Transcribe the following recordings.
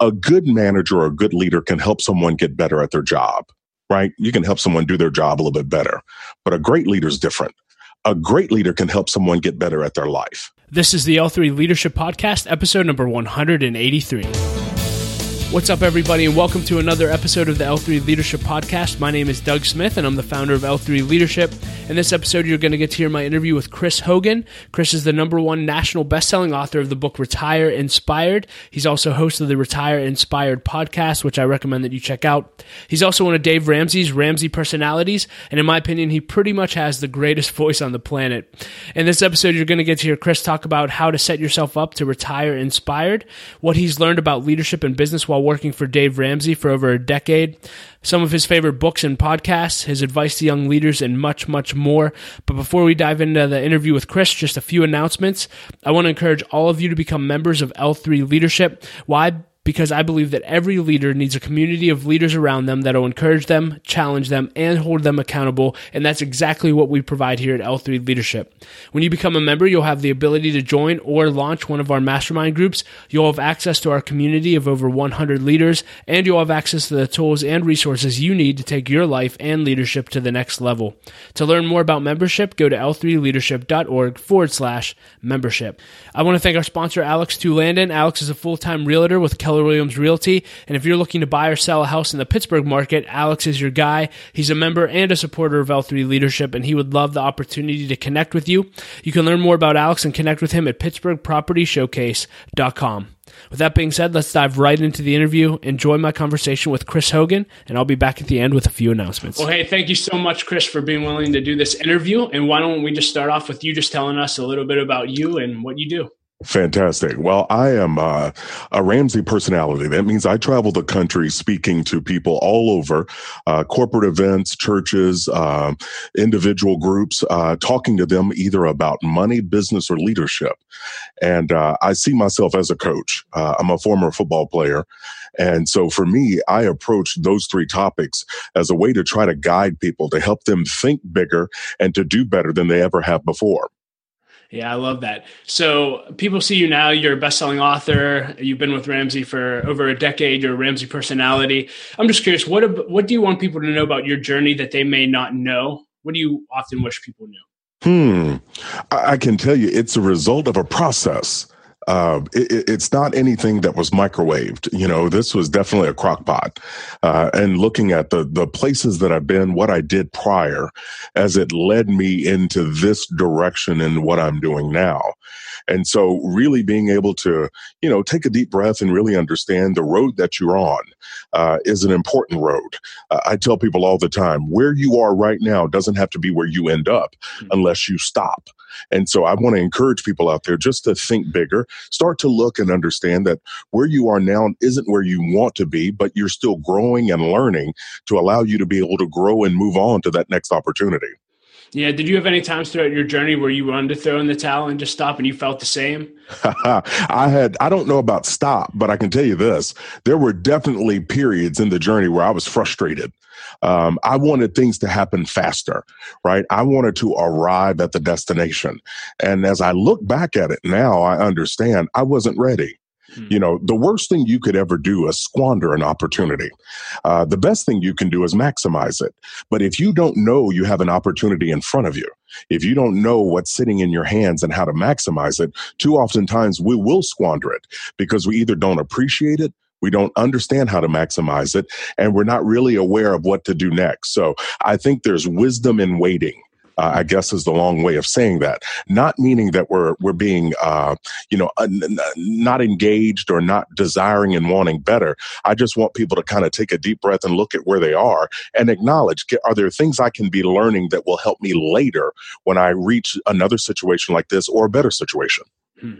a good manager or a good leader can help someone get better at their job, right? You can help someone do their job a little bit better, but a great leader is different. A great leader can help someone get better at their life. This is the L3 Leadership Podcast, episode number 183. What's up, everybody, and welcome to another episode of the L3 Leadership Podcast. My name is Doug Smith, and I'm the founder of L3 Leadership. In this episode, you're going to get to hear my interview with Chris Hogan. Chris is the number one national best-selling author of the book Retire Inspired. He's also host of the Retire Inspired podcast, which I recommend that you check out. He's also one of Dave Ramsey's Ramsey personalities, and in my opinion, he pretty much has the greatest voice on the planet. In this episode, you're going to get to hear Chris talk about how to set yourself up to retire inspired, what he's learned about leadership and business while while working for Dave Ramsey for over a decade, some of his favorite books and podcasts, his advice to young leaders, and much, much more. But before we dive into the interview with Chris, just a few announcements. I want to encourage all of you to become members of L3 Leadership. Why? Because I believe that every leader needs a community of leaders around them that will encourage them, challenge them, and hold them accountable. And that's exactly what we provide here at L3 Leadership. When you become a member, you'll have the ability to join or launch one of our mastermind groups. You'll have access to our community of over 100 leaders, and you'll have access to the tools and resources you need to take your life and leadership to the next level. To learn more about membership, go to l3leadership.org forward slash membership. I want to thank our sponsor, Alex Landon. Alex is a full-time realtor with Keller Keller Williams Realty. And if you're looking to buy or sell a house in the Pittsburgh market, Alex is your guy. He's a member and a supporter of L3 Leadership, and he would love the opportunity to connect with you. You can learn more about Alex and connect with him at pittsburghpropertyshowcase.com. With that being said, let's dive right into the interview. Enjoy my conversation with Chris Hogan, and I'll be back at the end with a few announcements. Well, hey, thank you so much, Chris, for being willing to do this interview. And why don't we just start off with you just telling us a little bit about you and what you do? Fantastic. Well, I am uh, a Ramsey personality. That means I travel the country speaking to people all over, uh, corporate events, churches, uh, individual groups, uh, talking to them either about money, business, or leadership. And uh, I see myself as a coach. Uh, I'm a former football player. And so for me, I approach those three topics as a way to try to guide people to help them think bigger and to do better than they ever have before. Yeah, I love that. So people see you now. You're a best-selling author. You've been with Ramsey for over a decade. You're a Ramsey personality. I'm just curious. What what do you want people to know about your journey that they may not know? What do you often wish people knew? Hmm. I can tell you, it's a result of a process uh, it, it's not anything that was microwaved. You know, this was definitely a crock pot. Uh, and looking at the, the places that I've been, what I did prior, as it led me into this direction and what I'm doing now. And so really being able to, you know, take a deep breath and really understand the road that you're on uh, is an important road. Uh, I tell people all the time, where you are right now doesn't have to be where you end up mm-hmm. unless you stop. And so I want to encourage people out there just to think bigger, start to look and understand that where you are now isn't where you want to be, but you're still growing and learning to allow you to be able to grow and move on to that next opportunity. Yeah. Did you have any times throughout your journey where you wanted to throw in the towel and just stop and you felt the same? I had, I don't know about stop, but I can tell you this. There were definitely periods in the journey where I was frustrated. Um, I wanted things to happen faster, right? I wanted to arrive at the destination. And as I look back at it now, I understand I wasn't ready. Hmm. You know, the worst thing you could ever do is squander an opportunity. Uh, the best thing you can do is maximize it. But if you don't know you have an opportunity in front of you, if you don't know what's sitting in your hands and how to maximize it, too oftentimes we will squander it because we either don't appreciate it we don't understand how to maximize it and we're not really aware of what to do next. So I think there's wisdom in waiting uh, I guess is the long way of saying that. Not meaning that we're we're being uh, you know uh, n- not engaged or not desiring and wanting better. I just want people to kind of take a deep breath and look at where they are and acknowledge: are there things I can be learning that will help me later when I reach another situation like this or a better situation? Hmm.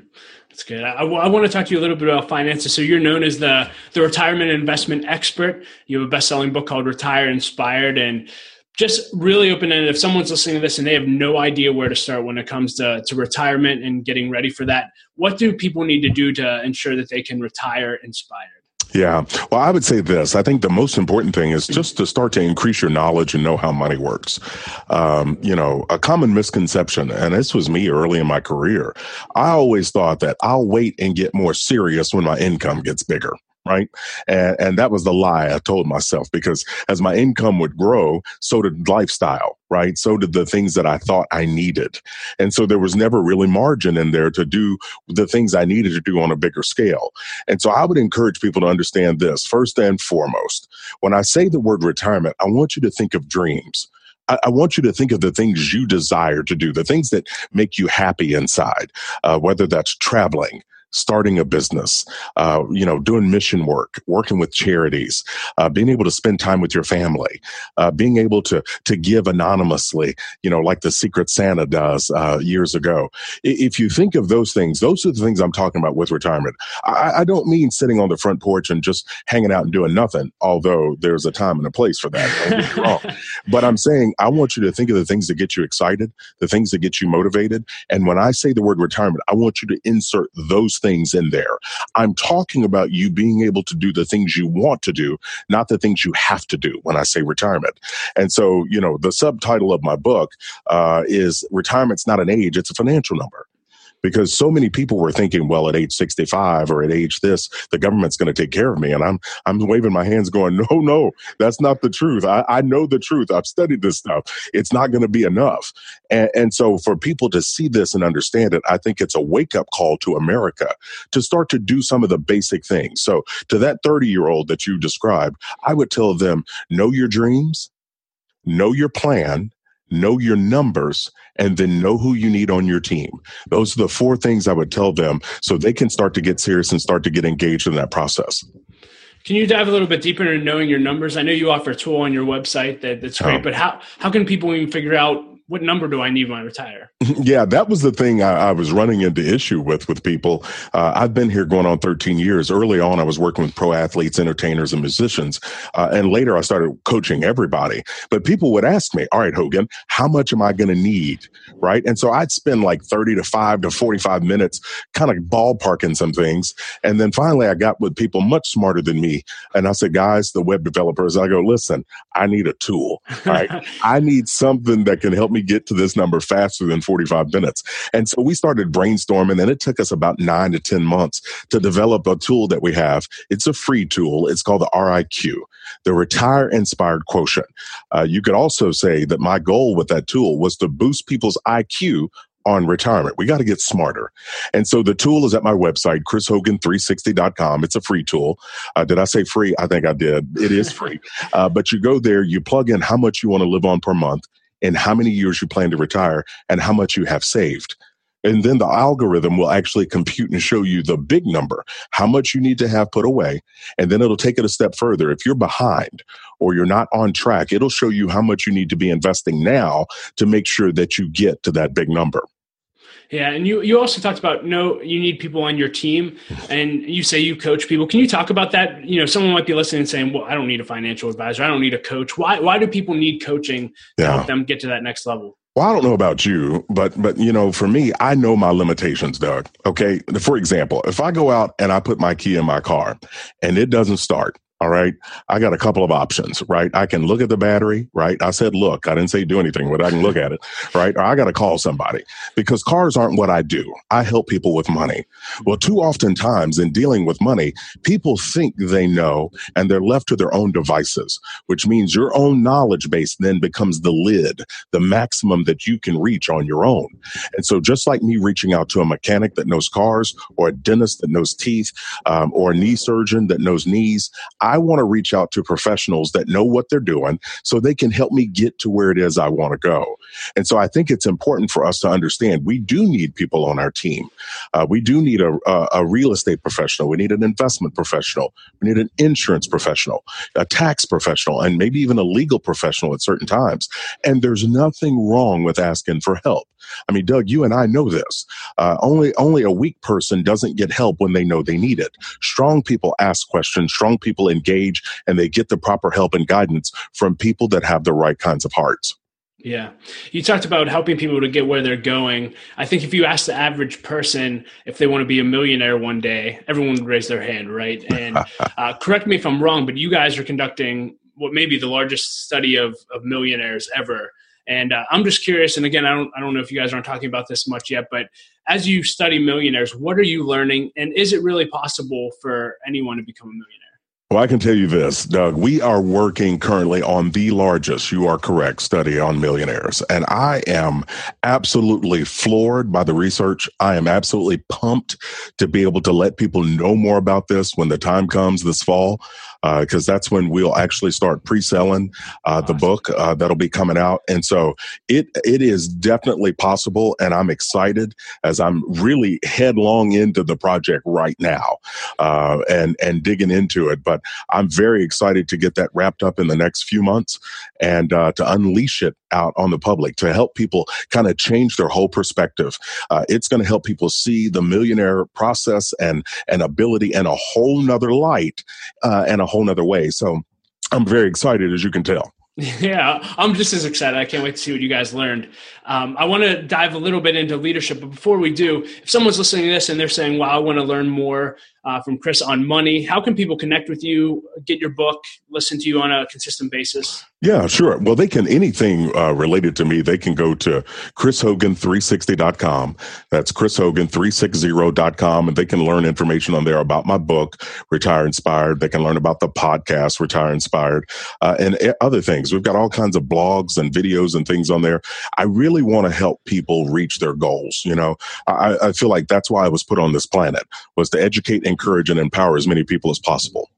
That's good. I, I, want to talk to you a little bit about finances. So you're known as the the retirement investment expert. You have a best selling book called Retire Inspired, and just really open ended. If someone's listening to this and they have no idea where to start when it comes to, to retirement and getting ready for that, what do people need to do to ensure that they can retire inspired? Yeah. Well, I would say this. I think the most important thing is just to start to increase your knowledge and know how money works. Um, you know, a common misconception, and this was me early in my career, I always thought that I'll wait and get more serious when my income gets bigger right? And, and that was the lie I told myself because as my income would grow, so did lifestyle, right? So did the things that I thought I needed. And so there was never really margin in there to do the things I needed to do on a bigger scale. And so I would encourage people to understand this first and foremost. When I say the word retirement, I want you to think of dreams. I, want you to think of the things you desire to do, the things that make you happy inside, uh, whether that's traveling, starting a business, uh, you know, doing mission work, working with charities, uh, being able to spend time with your family, uh, being able to to give anonymously, you know, like the Secret Santa does uh, years ago. If you think of those things, those are the things I'm talking about with retirement. I, I, don't mean sitting on the front porch and just hanging out and doing nothing, although there's a time and a place for that. Wrong. But I'm saying I want you to think of the things that get you excited, the things that get you motivated. And when I say the word retirement, I want you to insert those things in there. I'm talking about you being able to do the things you want to do, not the things you have to do when I say retirement. And so, you know, the subtitle of my book uh, is Retirement's Not an Age, it's a Financial Number because so many people were thinking, well, at age 65 or at age this, the government's going to take care of me. And I'm, I'm waving my hands going, no, no, that's not the truth. I, I know the truth. I've studied this stuff. It's not going to be enough. And, and so for people to see this and understand it, I think it's a wake up call to America to start to do some of the basic things. So to that 30 year old that you described, I would tell them, know your dreams, know your plan, know your numbers, and then know who you need on your team. Those are the four things I would tell them so they can start to get serious and start to get engaged in that process. Can you dive a little bit deeper into knowing your numbers? I know you offer a tool on your website that, that's great, oh. but how, how can people even figure out what number do I need when I retire? yeah, that was the thing I, I, was running into issue with with people. Uh, I've been here going on 13 years. Early on, I was working with pro athletes, entertainers, and musicians, uh, and later I started coaching everybody. But people would ask me, "All right, Hogan, how much am I going to need?" Right, and so I'd spend like 30 to 5 to 45 minutes, kind of ballparking some things, and then finally I got with people much smarter than me, and I said, "Guys, the web developers," I go, "Listen, I need a tool. Right, I need something that can help me." Get to this number faster than 45 minutes. And so we started brainstorming and it took us about nine to 10 months to develop a tool that we have. It's a free tool. It's called the RIQ, the Retire Inspired Quotient. Uh, you could also say that my goal with that tool was to boost people's IQ on retirement. We got to get smarter. And so the tool is at my website, chrishogan360.com. It's a free tool. Uh, did I say free? I think I did. It is free. Uh, but you go there, you plug in how much you want to live on per month and how many years you plan to retire and how much you have saved. And then the algorithm will actually compute and show you the big number, how much you need to have put away. And then it'll take it a step further. If you're behind or you're not on track, it'll show you how much you need to be investing now to make sure that you get to that big number. Yeah, and you you also talked about no, you need people on your team, and you say you coach people. Can you talk about that? You know, someone might be listening and saying, "Well, I don't need a financial advisor. I don't need a coach. Why why do people need coaching to yeah. help them get to that next level?" Well, I don't know about you, but but you know, for me, I know my limitations, Doug. Okay, for example, if I go out and I put my key in my car and it doesn't start, all right. I got a couple of options, right? I can look at the battery, right? I said, look, I didn't say do anything, but I can look at it, right? Or I got to call somebody because cars aren't what I do. I help people with money. Well, too often times in dealing with money, people think they know and they're left to their own devices, which means your own knowledge base then becomes the lid, the maximum that you can reach on your own. And so just like me reaching out to a mechanic that knows cars or a dentist that knows teeth, um, or a knee surgeon that knows knees, want to reach out to professionals that know what they're doing so they can help me get to where it is I want to go. And so I think it's important for us to understand we do need people on our team. Uh, we do need a, a, a real estate professional. We need an investment professional. We need an insurance professional, a tax professional, and maybe even a legal professional at certain times. And there's nothing wrong with asking for help. I mean, Doug, you and I know this. Uh, only only a weak person doesn't get help when they know they need it. Strong people ask questions. Strong people engage, and they get the proper help and guidance from people that have the right kinds of hearts. Yeah. You talked about helping people to get where they're going. I think if you ask the average person if they want to be a millionaire one day, everyone would raise their hand, right? And uh, correct me if I'm wrong, but you guys are conducting what may be the largest study of, of millionaires ever. And uh, I'm just curious. And again, I don't, I don't know if you guys aren't talking about this much yet, but as you study millionaires, what are you learning? And is it really possible for anyone to become a millionaire? Well, I can tell you this, Doug. We are working currently on the largest, you are correct, study on millionaires. And I am absolutely floored by the research. I am absolutely pumped to be able to let people know more about this when the time comes this fall because uh, that's when we'll actually start pre-selling uh, the book uh, that'll be coming out. And so it it is definitely possible, and I'm excited as I'm really headlong into the project right now uh, and and digging into it. But I'm very excited to get that wrapped up in the next few months and uh, to unleash it out on the public to help people kind of change their whole perspective. Uh, it's going to help people see the millionaire process and and ability and a whole nother light and a whole nother way. So I'm very excited, as you can tell. Yeah, I'm just as excited. I can't wait to see what you guys learned. Um, I want to dive a little bit into leadership, but before we do, if someone's listening to this and they're saying, "Wow, I want to learn more uh, from Chris on money," how can people connect with you, get your book, listen to you on a consistent basis? Yeah, sure. Well, they can anything uh, related to me. They can go to chrishogan360.com. That's chrishogan360.com, and they can learn information on there about my book, Retire Inspired. They can learn about the podcast, Retire Inspired, uh, and other things. We've got all kinds of blogs and videos and things on there. I really want to help people reach their goals. You know, I, I feel like that's why I was put on this planet was to educate, encourage, and empower as many people as possible.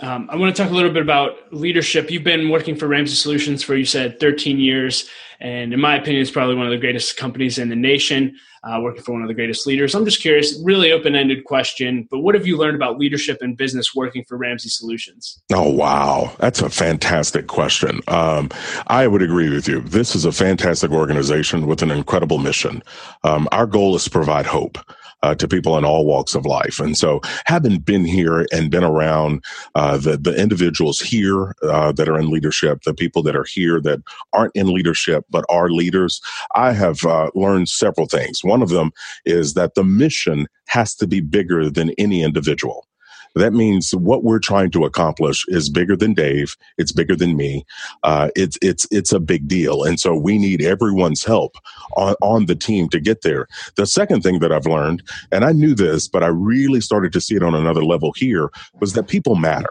Um, I want to talk a little bit about leadership. You've been working for Ramsey Solutions for, you said, 13 years. And in my opinion, it's probably one of the greatest companies in the nation, uh, working for one of the greatest leaders. I'm just curious, really open ended question, but what have you learned about leadership and business working for Ramsey Solutions? Oh, wow. That's a fantastic question. Um, I would agree with you. This is a fantastic organization with an incredible mission. Um, our goal is to provide hope uh, to people in all walks of life. And so, having been here and been around uh, the the individuals here uh, that are in leadership, the people that are here that aren't in leadership but are leaders, I have uh, learned several things. One of them is that the mission has to be bigger than any individual. That means what we're trying to accomplish is bigger than Dave. It's bigger than me. Uh, it's it's it's a big deal, and so we need everyone's help on on the team to get there. The second thing that I've learned, and I knew this, but I really started to see it on another level here, was that people matter.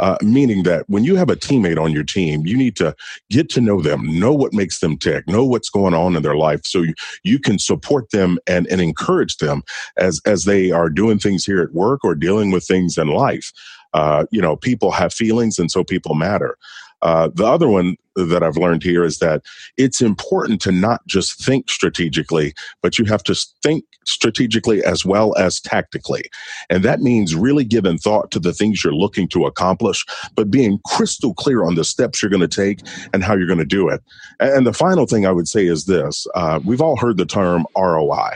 Uh, meaning that when you have a teammate on your team, you need to get to know them, know what makes them tick, know what's going on in their life, so you, you can support them and, and encourage them as as they are doing things here at work or dealing with things in life. Uh, you know, people have feelings, and so people matter. Uh, the other one that I've learned here is that it's important to not just think strategically, but you have to think strategically as well as tactically. And that means really giving thought to the things you're looking to accomplish, but being crystal clear on the steps you're going to take and how you're going to do it. And the final thing I would say is this uh, we've all heard the term ROI.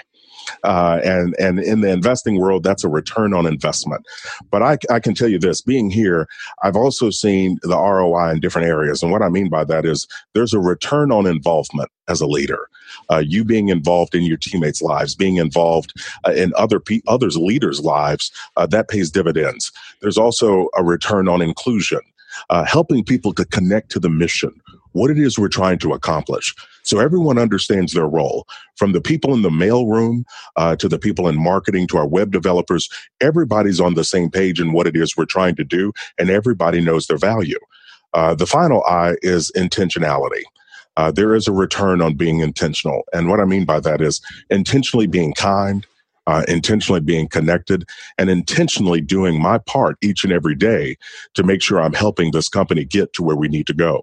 Uh, and and in the investing world, that's a return on investment. But I, I can tell you this: being here, I've also seen the ROI in different areas, and what I mean by that is there's a return on involvement as a leader. Uh, you being involved in your teammates' lives, being involved uh, in other pe- others' leaders' lives, uh, that pays dividends. There's also a return on inclusion, uh, helping people to connect to the mission what it is we're trying to accomplish. So everyone understands their role from the people in the mailroom uh, to the people in marketing to our web developers. Everybody's on the same page in what it is we're trying to do, and everybody knows their value. Uh, the final I is intentionality. Uh, there is a return on being intentional. And what I mean by that is intentionally being kind, uh, intentionally being connected, and intentionally doing my part each and every day to make sure I'm helping this company get to where we need to go.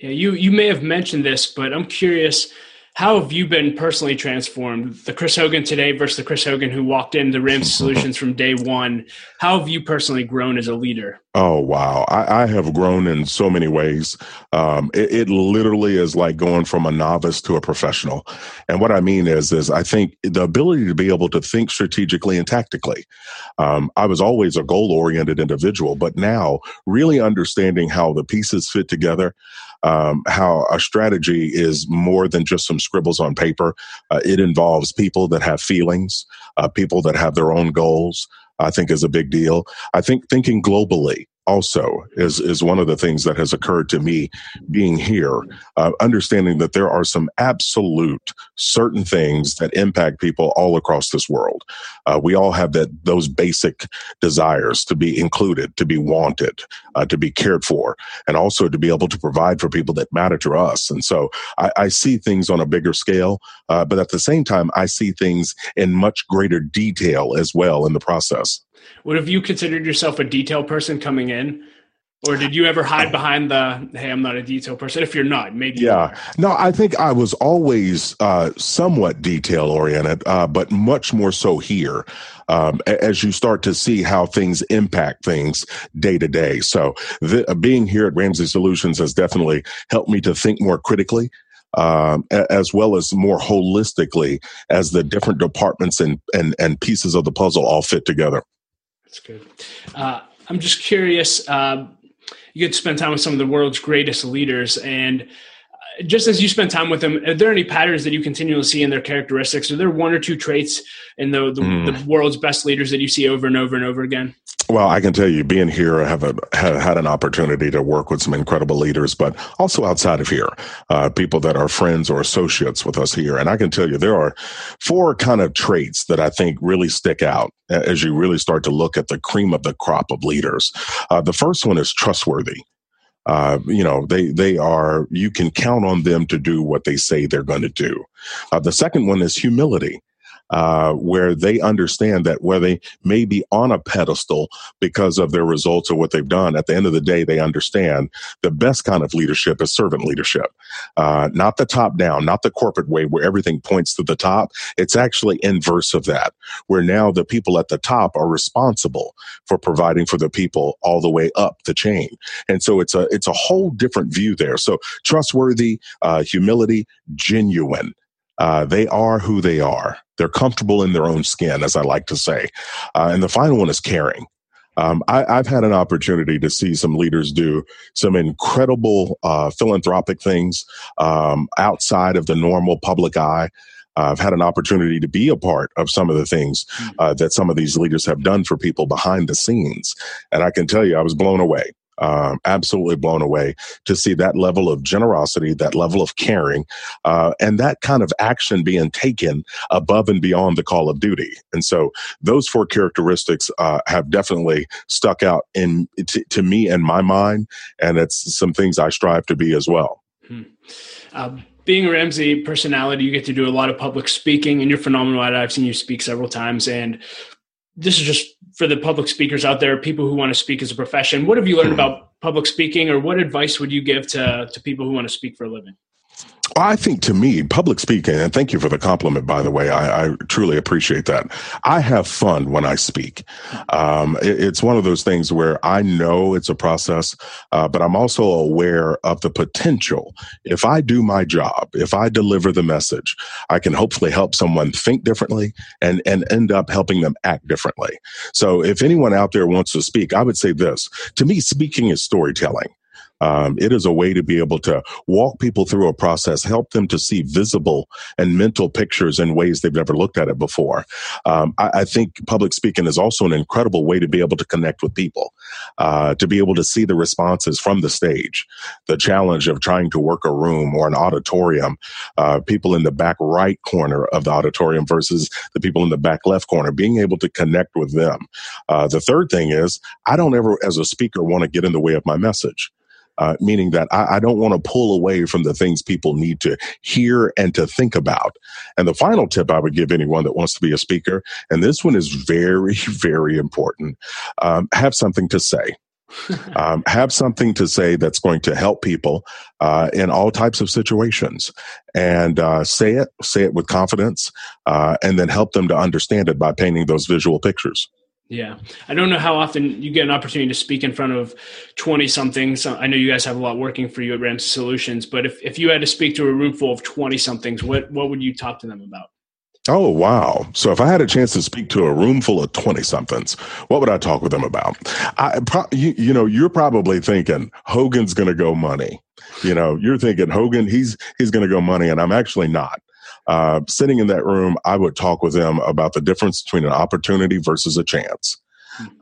Yeah, you you may have mentioned this, but I'm curious. How have you been personally transformed? The Chris Hogan today versus the Chris Hogan who walked into Ramsey Solutions from day one. How have you personally grown as a leader? Oh wow, I, I have grown in so many ways. Um, it, it, literally is like going from a novice to a professional. And what I mean is, is I think the ability to be able to think strategically and tactically. Um, I was always a goal oriented individual, but now really understanding how the pieces fit together um, how a strategy is more than just some scribbles on paper. Uh, it involves people that have feelings, uh, people that have their own goals. I think is a big deal. I think thinking globally also is is one of the things that has occurred to me being here uh, understanding that there are some absolute certain things that impact people all across this world. Uh, we all have that those basic desires to be included to be wanted uh, to be cared for and also to be able to provide for people that matter to us. And so i, I see things on a bigger scale uh, but at the same time i see things in much greater detail as well in the process what have you considered yourself a detail person coming in? Or did you ever hide behind the hey, I'm not a detail person? If you're not, maybe. Yeah, no, I think I was always uh, somewhat detail oriented, uh, but much more so here. Um, as you start to see how things impact things day to day. So, the, uh, being here at Ramsey Solutions has definitely helped me to think more critically um, as well as more holistically as the different departments and, and, and pieces of the puzzle all fit together. That's good. Uh, I'm just curious. Uh, you get to spend time with some of the world's greatest leaders, and just as you spend time with them, are there any patterns that you continually see in their characteristics? Are there one or two traits in the, the, mm. the world's best leaders that you see over and over and over again? Well, I can tell you, being here, I have a, had an opportunity to work with some incredible leaders, but also outside of here, uh, people that are friends or associates with us here. And I can tell you, there are four kind of traits that I think really stick out as you really start to look at the cream of the crop of leaders. Uh, the first one is trustworthy. Uh, you know, they they are. You can count on them to do what they say they're going to do. Uh, the second one is humility uh, where they understand that where they may be on a pedestal because of their results or what they've done, at the end of the day, they understand the best kind of leadership is servant leadership, uh, not the top down, not the corporate way where everything points to the top. It's actually inverse of that, where now the people at the top are responsible for providing for the people all the way up the chain. And so it's a it's a whole different view there. So trustworthy, uh, humility, genuine. Uh, they are who they are. They're comfortable in their own skin, as I like to say. Uh, and the final one is caring. Um, I, have had an opportunity to see some leaders do some incredible uh, philanthropic things um, outside of the normal public eye. Uh, I've had an opportunity to be a part of some of the things hmm. uh, that some of these leaders have done for people behind the scenes. And I can tell you, I was blown away um, absolutely blown away to see that level of generosity, that level of caring, uh, and that kind of action being taken above and beyond the call of duty. And so those four characteristics uh, have definitely stuck out in t- to me in my mind, and it's some things I strive to be as well. Hmm. Um, being a Ramsey personality, you get to do a lot of public speaking, and you're phenomenal at it. I've seen you speak several times, and this is just for the public speakers out there, people who want to speak as a profession. What have you learned hmm. about public speaking, or what advice would you give to to people who want to speak for a living? I think to me, public speaking, and thank you for the compliment, by the way. I, I truly appreciate that. I have fun when I speak. Um, it, it's one of those things where I know it's a process, uh, but I'm also aware of the potential. If I do my job, if I deliver the message, I can hopefully help someone think differently and, and end up helping them act differently. So if anyone out there wants to speak, I would say this to me, speaking is storytelling. Um, it is a way to be able to walk people through a process, help them to see visible and mental pictures in ways they've never looked at it before. Um, I, I, think public speaking is also an incredible way to be able to connect with people, uh, to be able to see the responses from the stage. The challenge of trying to work a room or an auditorium, uh, people in the back right corner of the auditorium versus the people in the back left corner, being able to connect with them. Uh, the third thing is, I don't ever, as a speaker, want to get in the way of my message uh, meaning that I, I don't want to pull away from the things people need to hear and to think about. And the final tip I would give anyone that wants to be a speaker, and this one is very, very important, um, have something to say. um, have something to say that's going to help people uh, in all types of situations and uh, say it say it with confidence uh, and then help them to understand it by painting those visual pictures yeah. I don't know how often you get an opportunity to speak in front of 20 somethings. I know you guys have a lot working for you at Ramsey Solutions, but if, if you had to speak to a room full of 20 somethings, what, what would you talk to them about? Oh, wow. So if I had a chance to speak to a room full of 20 somethings, what would I talk with them about? I, you, you know, you're probably thinking Hogan's going to go money. You know, you're thinking Hogan, he's, he's going to go money. And I'm actually not. Uh, sitting in that room, I would talk with them about the difference between an opportunity versus a chance.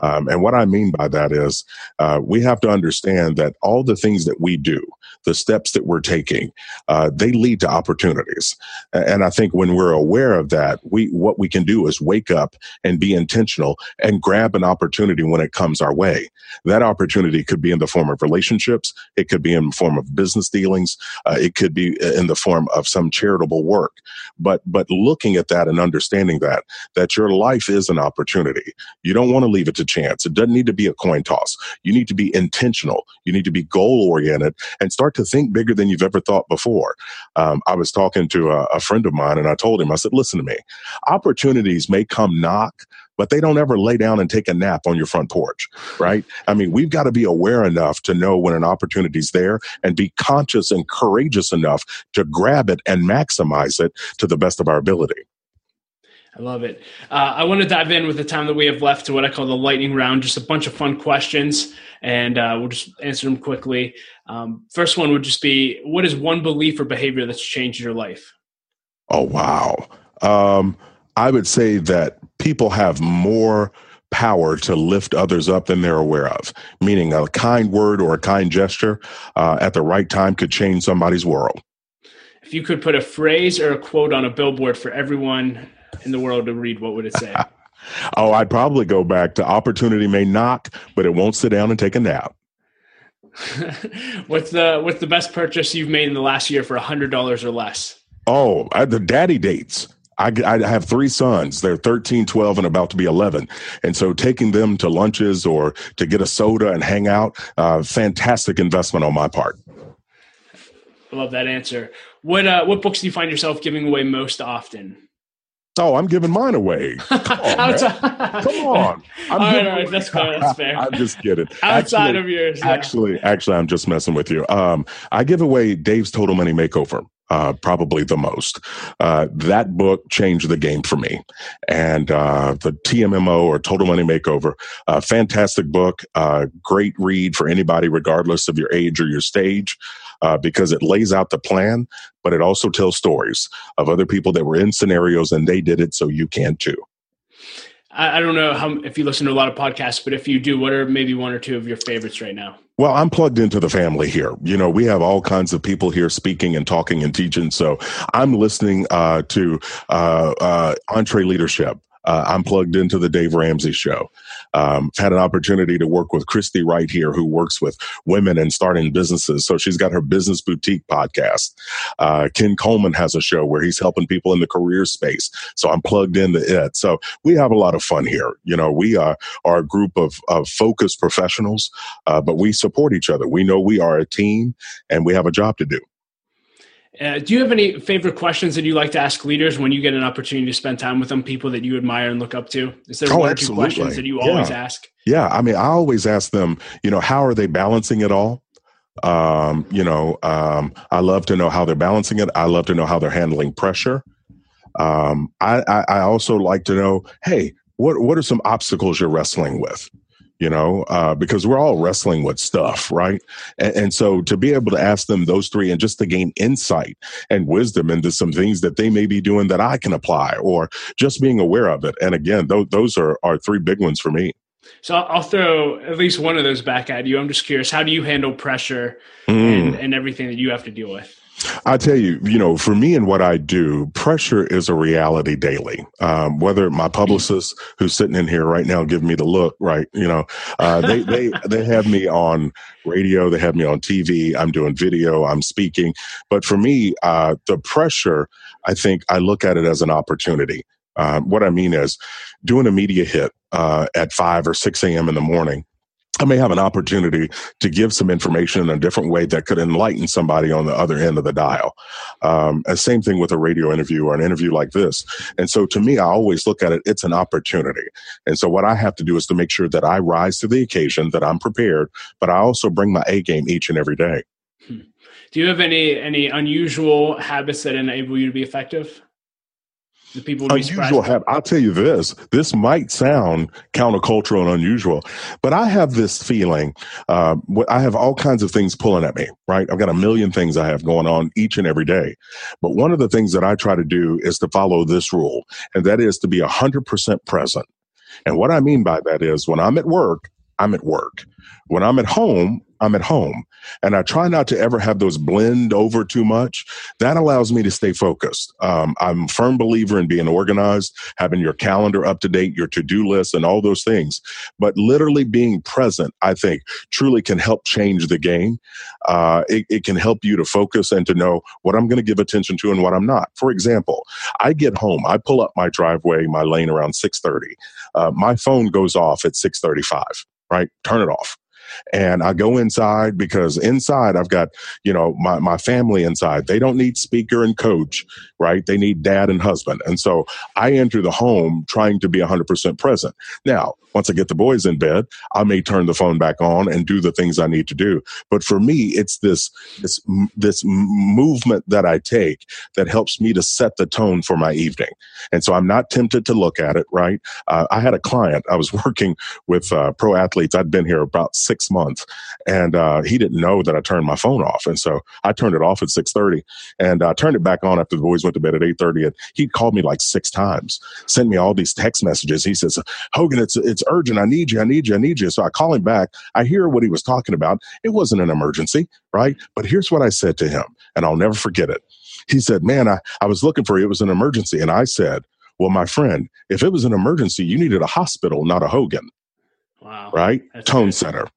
Um, and what I mean by that is uh, we have to understand that all the things that we do, the steps that we're taking, uh, they lead to opportunities. And I think when we're aware of that, we what we can do is wake up and be intentional and grab an opportunity when it comes our way. That opportunity could be in the form of relationships. It could be in the form of business dealings. Uh, it could be in the form of some charitable work. But but looking at that and understanding that that your life is an opportunity. You don't want to leave it to chance. It doesn't need to be a coin toss. You need to be intentional. You need to be goal oriented and start to think bigger than you've ever thought before. Um, I was talking to a, a friend of mine and I told him, I said, listen to me, opportunities may come knock, but they don't ever lay down and take a nap on your front porch, right? I mean, we've got to be aware enough to know when an opportunity's there and be conscious and courageous enough to grab it and maximize it to the best of our ability. I love it. Uh, I want to dive in with the time that we have left to what I call the lightning round, just a bunch of fun questions, and uh, we'll just answer them quickly. Um, first one would just be What is one belief or behavior that's changed your life? Oh, wow. Um, I would say that people have more power to lift others up than they're aware of, meaning a kind word or a kind gesture uh, at the right time could change somebody's world. If you could put a phrase or a quote on a billboard for everyone in the world to read, what would it say? oh, I'd probably go back to opportunity may knock, but it won't sit down and take a nap. what's the what's the best purchase you've made in the last year for a hundred dollars or less? Oh, the daddy dates. I, I, have three sons. They're 13, 12, and about to be 11. And so taking them to lunches or to get a soda and hang out, uh, fantastic investment on my part. I love that answer. What, uh, what books do you find yourself giving away most often? Oh, I'm giving mine away. Come on, Come on. I'm all right, all right. That's fair. That's fair. I'm just kidding. Outside actually, of yours. Yeah. Actually, actually, I'm just messing with you. Um, I give away Dave's Total Money Makeover. Uh, probably the most. Uh, that book changed the game for me. And uh, the TMMO or Total Money Makeover, fantastic book, uh, great read for anybody, regardless of your age or your stage uh, because it lays out the plan, but it also tells stories of other people that were in scenarios and they did it, so you can too. I, don't know how if you listen to a lot of podcasts, but if you do, what are maybe one or two of your favorites right now? Well, I'm plugged into the family here. You know, we have all kinds of people here speaking and talking and teaching. So I'm listening uh, to uh, uh, EntreLeadership. Uh, I'm plugged into the Dave Ramsey show. Um, had an opportunity to work with Christy Wright here, who works with women and starting businesses. So she's got her business boutique podcast. Uh, Ken Coleman has a show where he's helping people in the career space. So I'm plugged into it. So we have a lot of fun here. You know, we are, are a group of, of focused professionals, uh, but we support each other. We know we are a team and we have a job to do. Uh, do you have any favorite questions that you like to ask leaders when you get an opportunity to spend time with them, people that you admire and look up to? Is there oh, one or two questions that you yeah. always ask? Yeah. I mean, I always ask them, you know, how are they balancing it all? Um, you know, um, I love to know how they're balancing it. I love to know how they're handling pressure. Um, I, I, I also like to know, hey, what, what are some obstacles you're wrestling with? You know, uh, because we're all wrestling with stuff, right? And, and, so to be able to ask them those three and just to gain insight and wisdom into some things that they may be doing that I can apply or just being aware of it. And again, those, those are, are three big ones for me. So I'll throw at least one of those back at you. I'm just curious, how do you handle pressure mm. and, and everything that you have to deal with? I tell you, you know, for me and what I do, pressure is a reality daily. Um, whether my publicist, who's sitting in here right now, giving me the look, right? You know, uh, they they they have me on radio, they have me on TV. I'm doing video, I'm speaking. But for me, uh, the pressure, I think I look at it as an opportunity. Uh, what I mean is, doing a media hit uh, at five or six a.m. in the morning I may have an opportunity to give some information in a different way that could enlighten somebody on the other end of the dial. Um, same thing with a radio interview or an interview like this. And so to me, I always look at it, it's an opportunity. And so what I have to do is to make sure that I rise to the occasion, that I'm prepared, but I also bring my A game each and every day. Hmm. Do you have any, any unusual habits that enable you to be effective? The people unusual have i'll tell you this this might sound countercultural and unusual but i have this feeling uh, i have all kinds of things pulling at me right i've got a million things i have going on each and every day but one of the things that i try to do is to follow this rule and that is to be 100% present And what I mean by that is when I'm at work, I'm at work. When I'm at home, I'm at home. And I try not to ever have those blend over too much. That allows me to stay focused. Um, I'm a firm believer in being organized, having your calendar up to date, your to do list, and all those things. But literally being present, I think, truly can help change the game. Uh, it, it can help you to focus and to know what I'm going to give attention to and what I'm not. For example, I get home, I pull up my driveway, my lane around 6:30. Uh, my phone goes off at 6:35. Right, turn it off and I go inside because inside I've got, you know, my, my family inside. They don't need speaker and coach, right? They need dad and husband. And so I enter the home trying to be 100% present. Now, once I get the boys in bed, I may turn the phone back on and do the things I need to do. But for me, it's this, this, this movement that I take that helps me to set the tone for my evening. And so I'm not tempted to look at it, right? Uh, I had a client, I was working with uh, pro athletes. I'd been here about six months and uh, he didn't know that I turned my phone off. And so I turned it off at 630 and I turned it back on after the boys went to bed at 830. And he called me like six times, sent me all these text messages. He says, Hogan, it's, it's urgent. I need you. I need you. I need you. So I call him back. I hear what he was talking about. It wasn't an emergency, right? But here's what I said to him, and I'll never forget it. He said, Man, I, I was looking for you. It was an emergency. And I said, Well, my friend, if it was an emergency, you needed a hospital, not a Hogan. Wow. Right? That's Tone good. center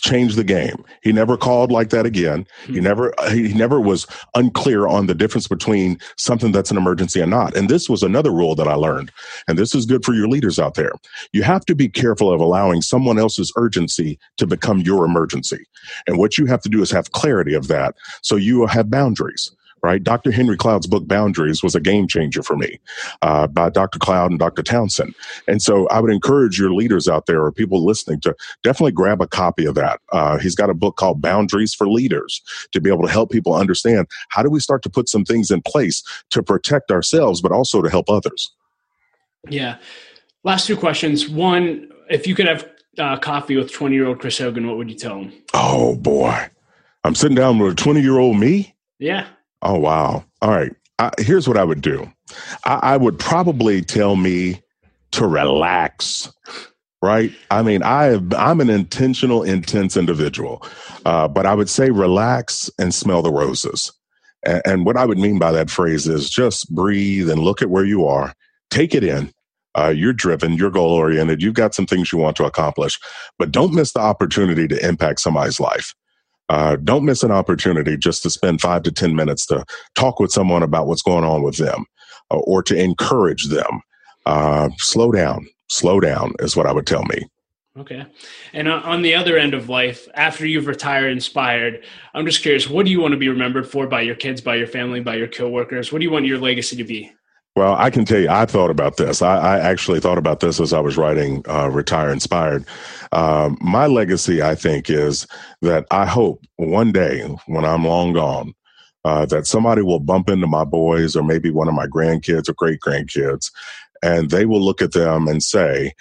changed the game. He never called like that again. He hmm. never he never was unclear on the difference between something that's an emergency and not. And this was another rule that I learned. And this is good for your leaders out there. You have to be careful of allowing someone else's urgency to become your emergency. And what you have to do is have clarity of that so you have boundaries right? Dr. Henry Cloud's book Boundaries was a game changer for me uh, by Dr. Cloud and Dr. Townsend. And so I would encourage your leaders out there or people listening to definitely grab a copy of that. Uh, he's got a book called Boundaries for Leaders to be able to help people understand how do we start to put some things in place to protect ourselves, but also to help others. Yeah. Last two questions. One, if you could have uh, coffee with 20 year old Chris Hogan, what would you tell him? Oh, boy. I'm sitting down with a 20 year old me? Yeah. Oh, wow. All right. I, here's what I would do I, I would probably tell me to relax right? I mean, I have, I'm an intentional, intense individual, uh, but I would say relax and smell the roses. And, and, what I would mean by that phrase is just breathe and look at where you are, take it in. Uh, you're driven, you're goal oriented, you've got some things you want to accomplish, but don't miss the opportunity to impact somebody's life. Uh, don't miss an opportunity just to spend five to 10 minutes to talk with someone about what's going on with them uh, or to encourage them. Uh, slow down, slow down is what I would tell me. Okay. And on the other end of life, after you've retired inspired, I'm just curious, what do you want to be remembered for by your kids, by your family, by your coworkers? What do you want your legacy to be? Well, I can tell you, I thought about this. I, I actually thought about this as I was writing uh, Retire Inspired. Um, my legacy, I think, is that I hope one day when I'm long gone, uh, that somebody will bump into my boys or maybe one of my grandkids or great grandkids, and they will look at them and say,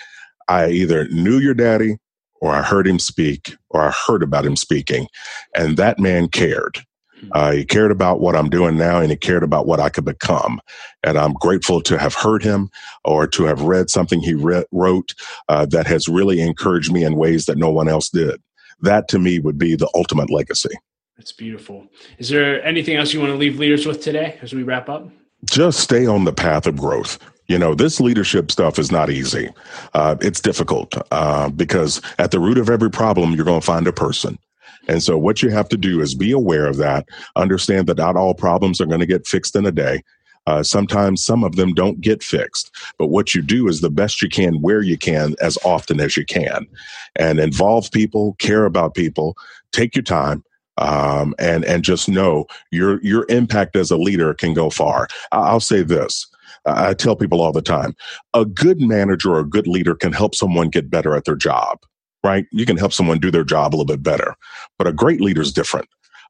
I either knew your daddy or I heard him speak or I heard about him speaking, and that man cared. Uh, he cared about what I'm doing now and he cared about what I could become. And I'm grateful to have heard him or to have read something he re- wrote uh, that has really encouraged me in ways that no one else did. That to me would be the ultimate legacy. That's beautiful. Is there anything else you want to leave leaders with today as we wrap up? Just stay on the path of growth. You know, this leadership stuff is not easy. Uh, it's difficult uh, because at the root of every problem, you're going to find a person. And so what you have to do is be aware of that, understand that not all problems are going to get fixed in a day. Uh, sometimes some of them don't get fixed, but what you do is the best you can where you can as often as you can and involve people, care about people, take your time. Um, and and just know your your impact as a leader can go far. I'll say this: I tell people all the time, a good manager or a good leader can help someone get better at their job right? You can help someone do their job a little bit better. But a great leader is different.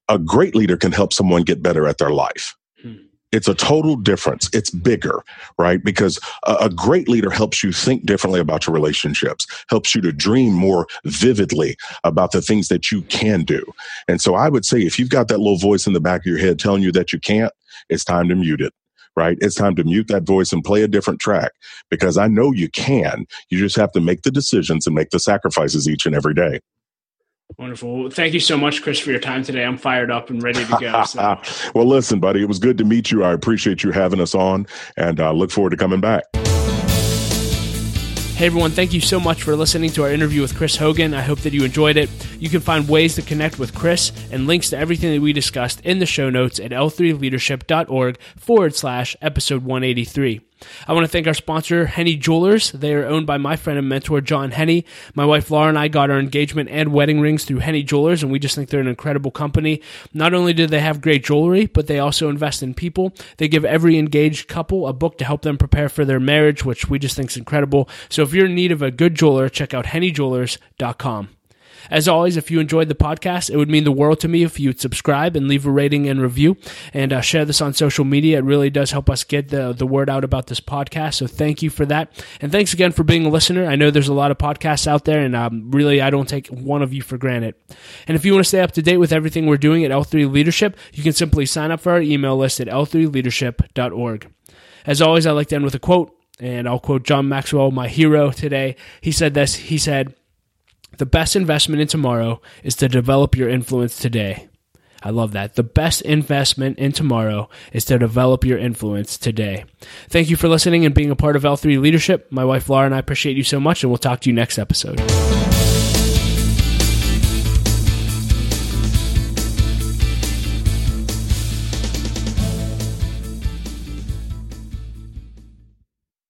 A great leader can help someone get better at their life. Hmm. It's a total difference. It's bigger, right? Because a, a, great leader helps you think differently about your relationships, helps you to dream more vividly about the things that you can do. And so I would say if you've got that little voice in the back of your head telling you that you can't, it's time to mute it right? It's time to mute that voice and play a different track because I know you can. You just have to make the decisions and make the sacrifices each and every day. Wonderful. thank you so much, Chris, for your time today. I'm fired up and ready to go. So. well, listen, buddy, it was good to meet you. I appreciate you having us on and uh, look forward to coming back. Hey everyone, thank you so much for listening to our interview with Chris Hogan. I hope that you enjoyed it. You can find ways to connect with Chris and links to everything that we discussed in the show notes at l3leadership.org forward slash episode 183. I want to thank our sponsor, Henne Jewelers. They are owned by my friend and mentor, John Henne. My wife, Laura, and I got our engagement and wedding rings through Henne Jewelers, and we just think they're an incredible company. Not only do they have great jewelry, but they also invest in people. They give every engaged couple a book to help them prepare for their marriage, which we just think is incredible. So if you're in need of a good jeweler, check out hennejewelers.com. As always, if you enjoyed the podcast, it would mean the world to me if you'd subscribe and leave a rating and review and uh, share this on social media. It really does help us get the, the word out about this podcast. So thank you for that. And thanks again for being a listener. I know there's a lot of podcasts out there, and um, really, I don't take one of you for granted. And if you want to stay up to date with everything we're doing at L3 Leadership, you can simply sign up for our email list at l3leadership.org. As always, I like to end with a quote, and I'll quote John Maxwell, my hero today. He said this He said, the best investment in tomorrow is to develop your influence today. I love that. The best investment in tomorrow is to develop your influence today. Thank you for listening and being a part of L3 Leadership. My wife Laura and I appreciate you so much, and we'll talk to you next episode.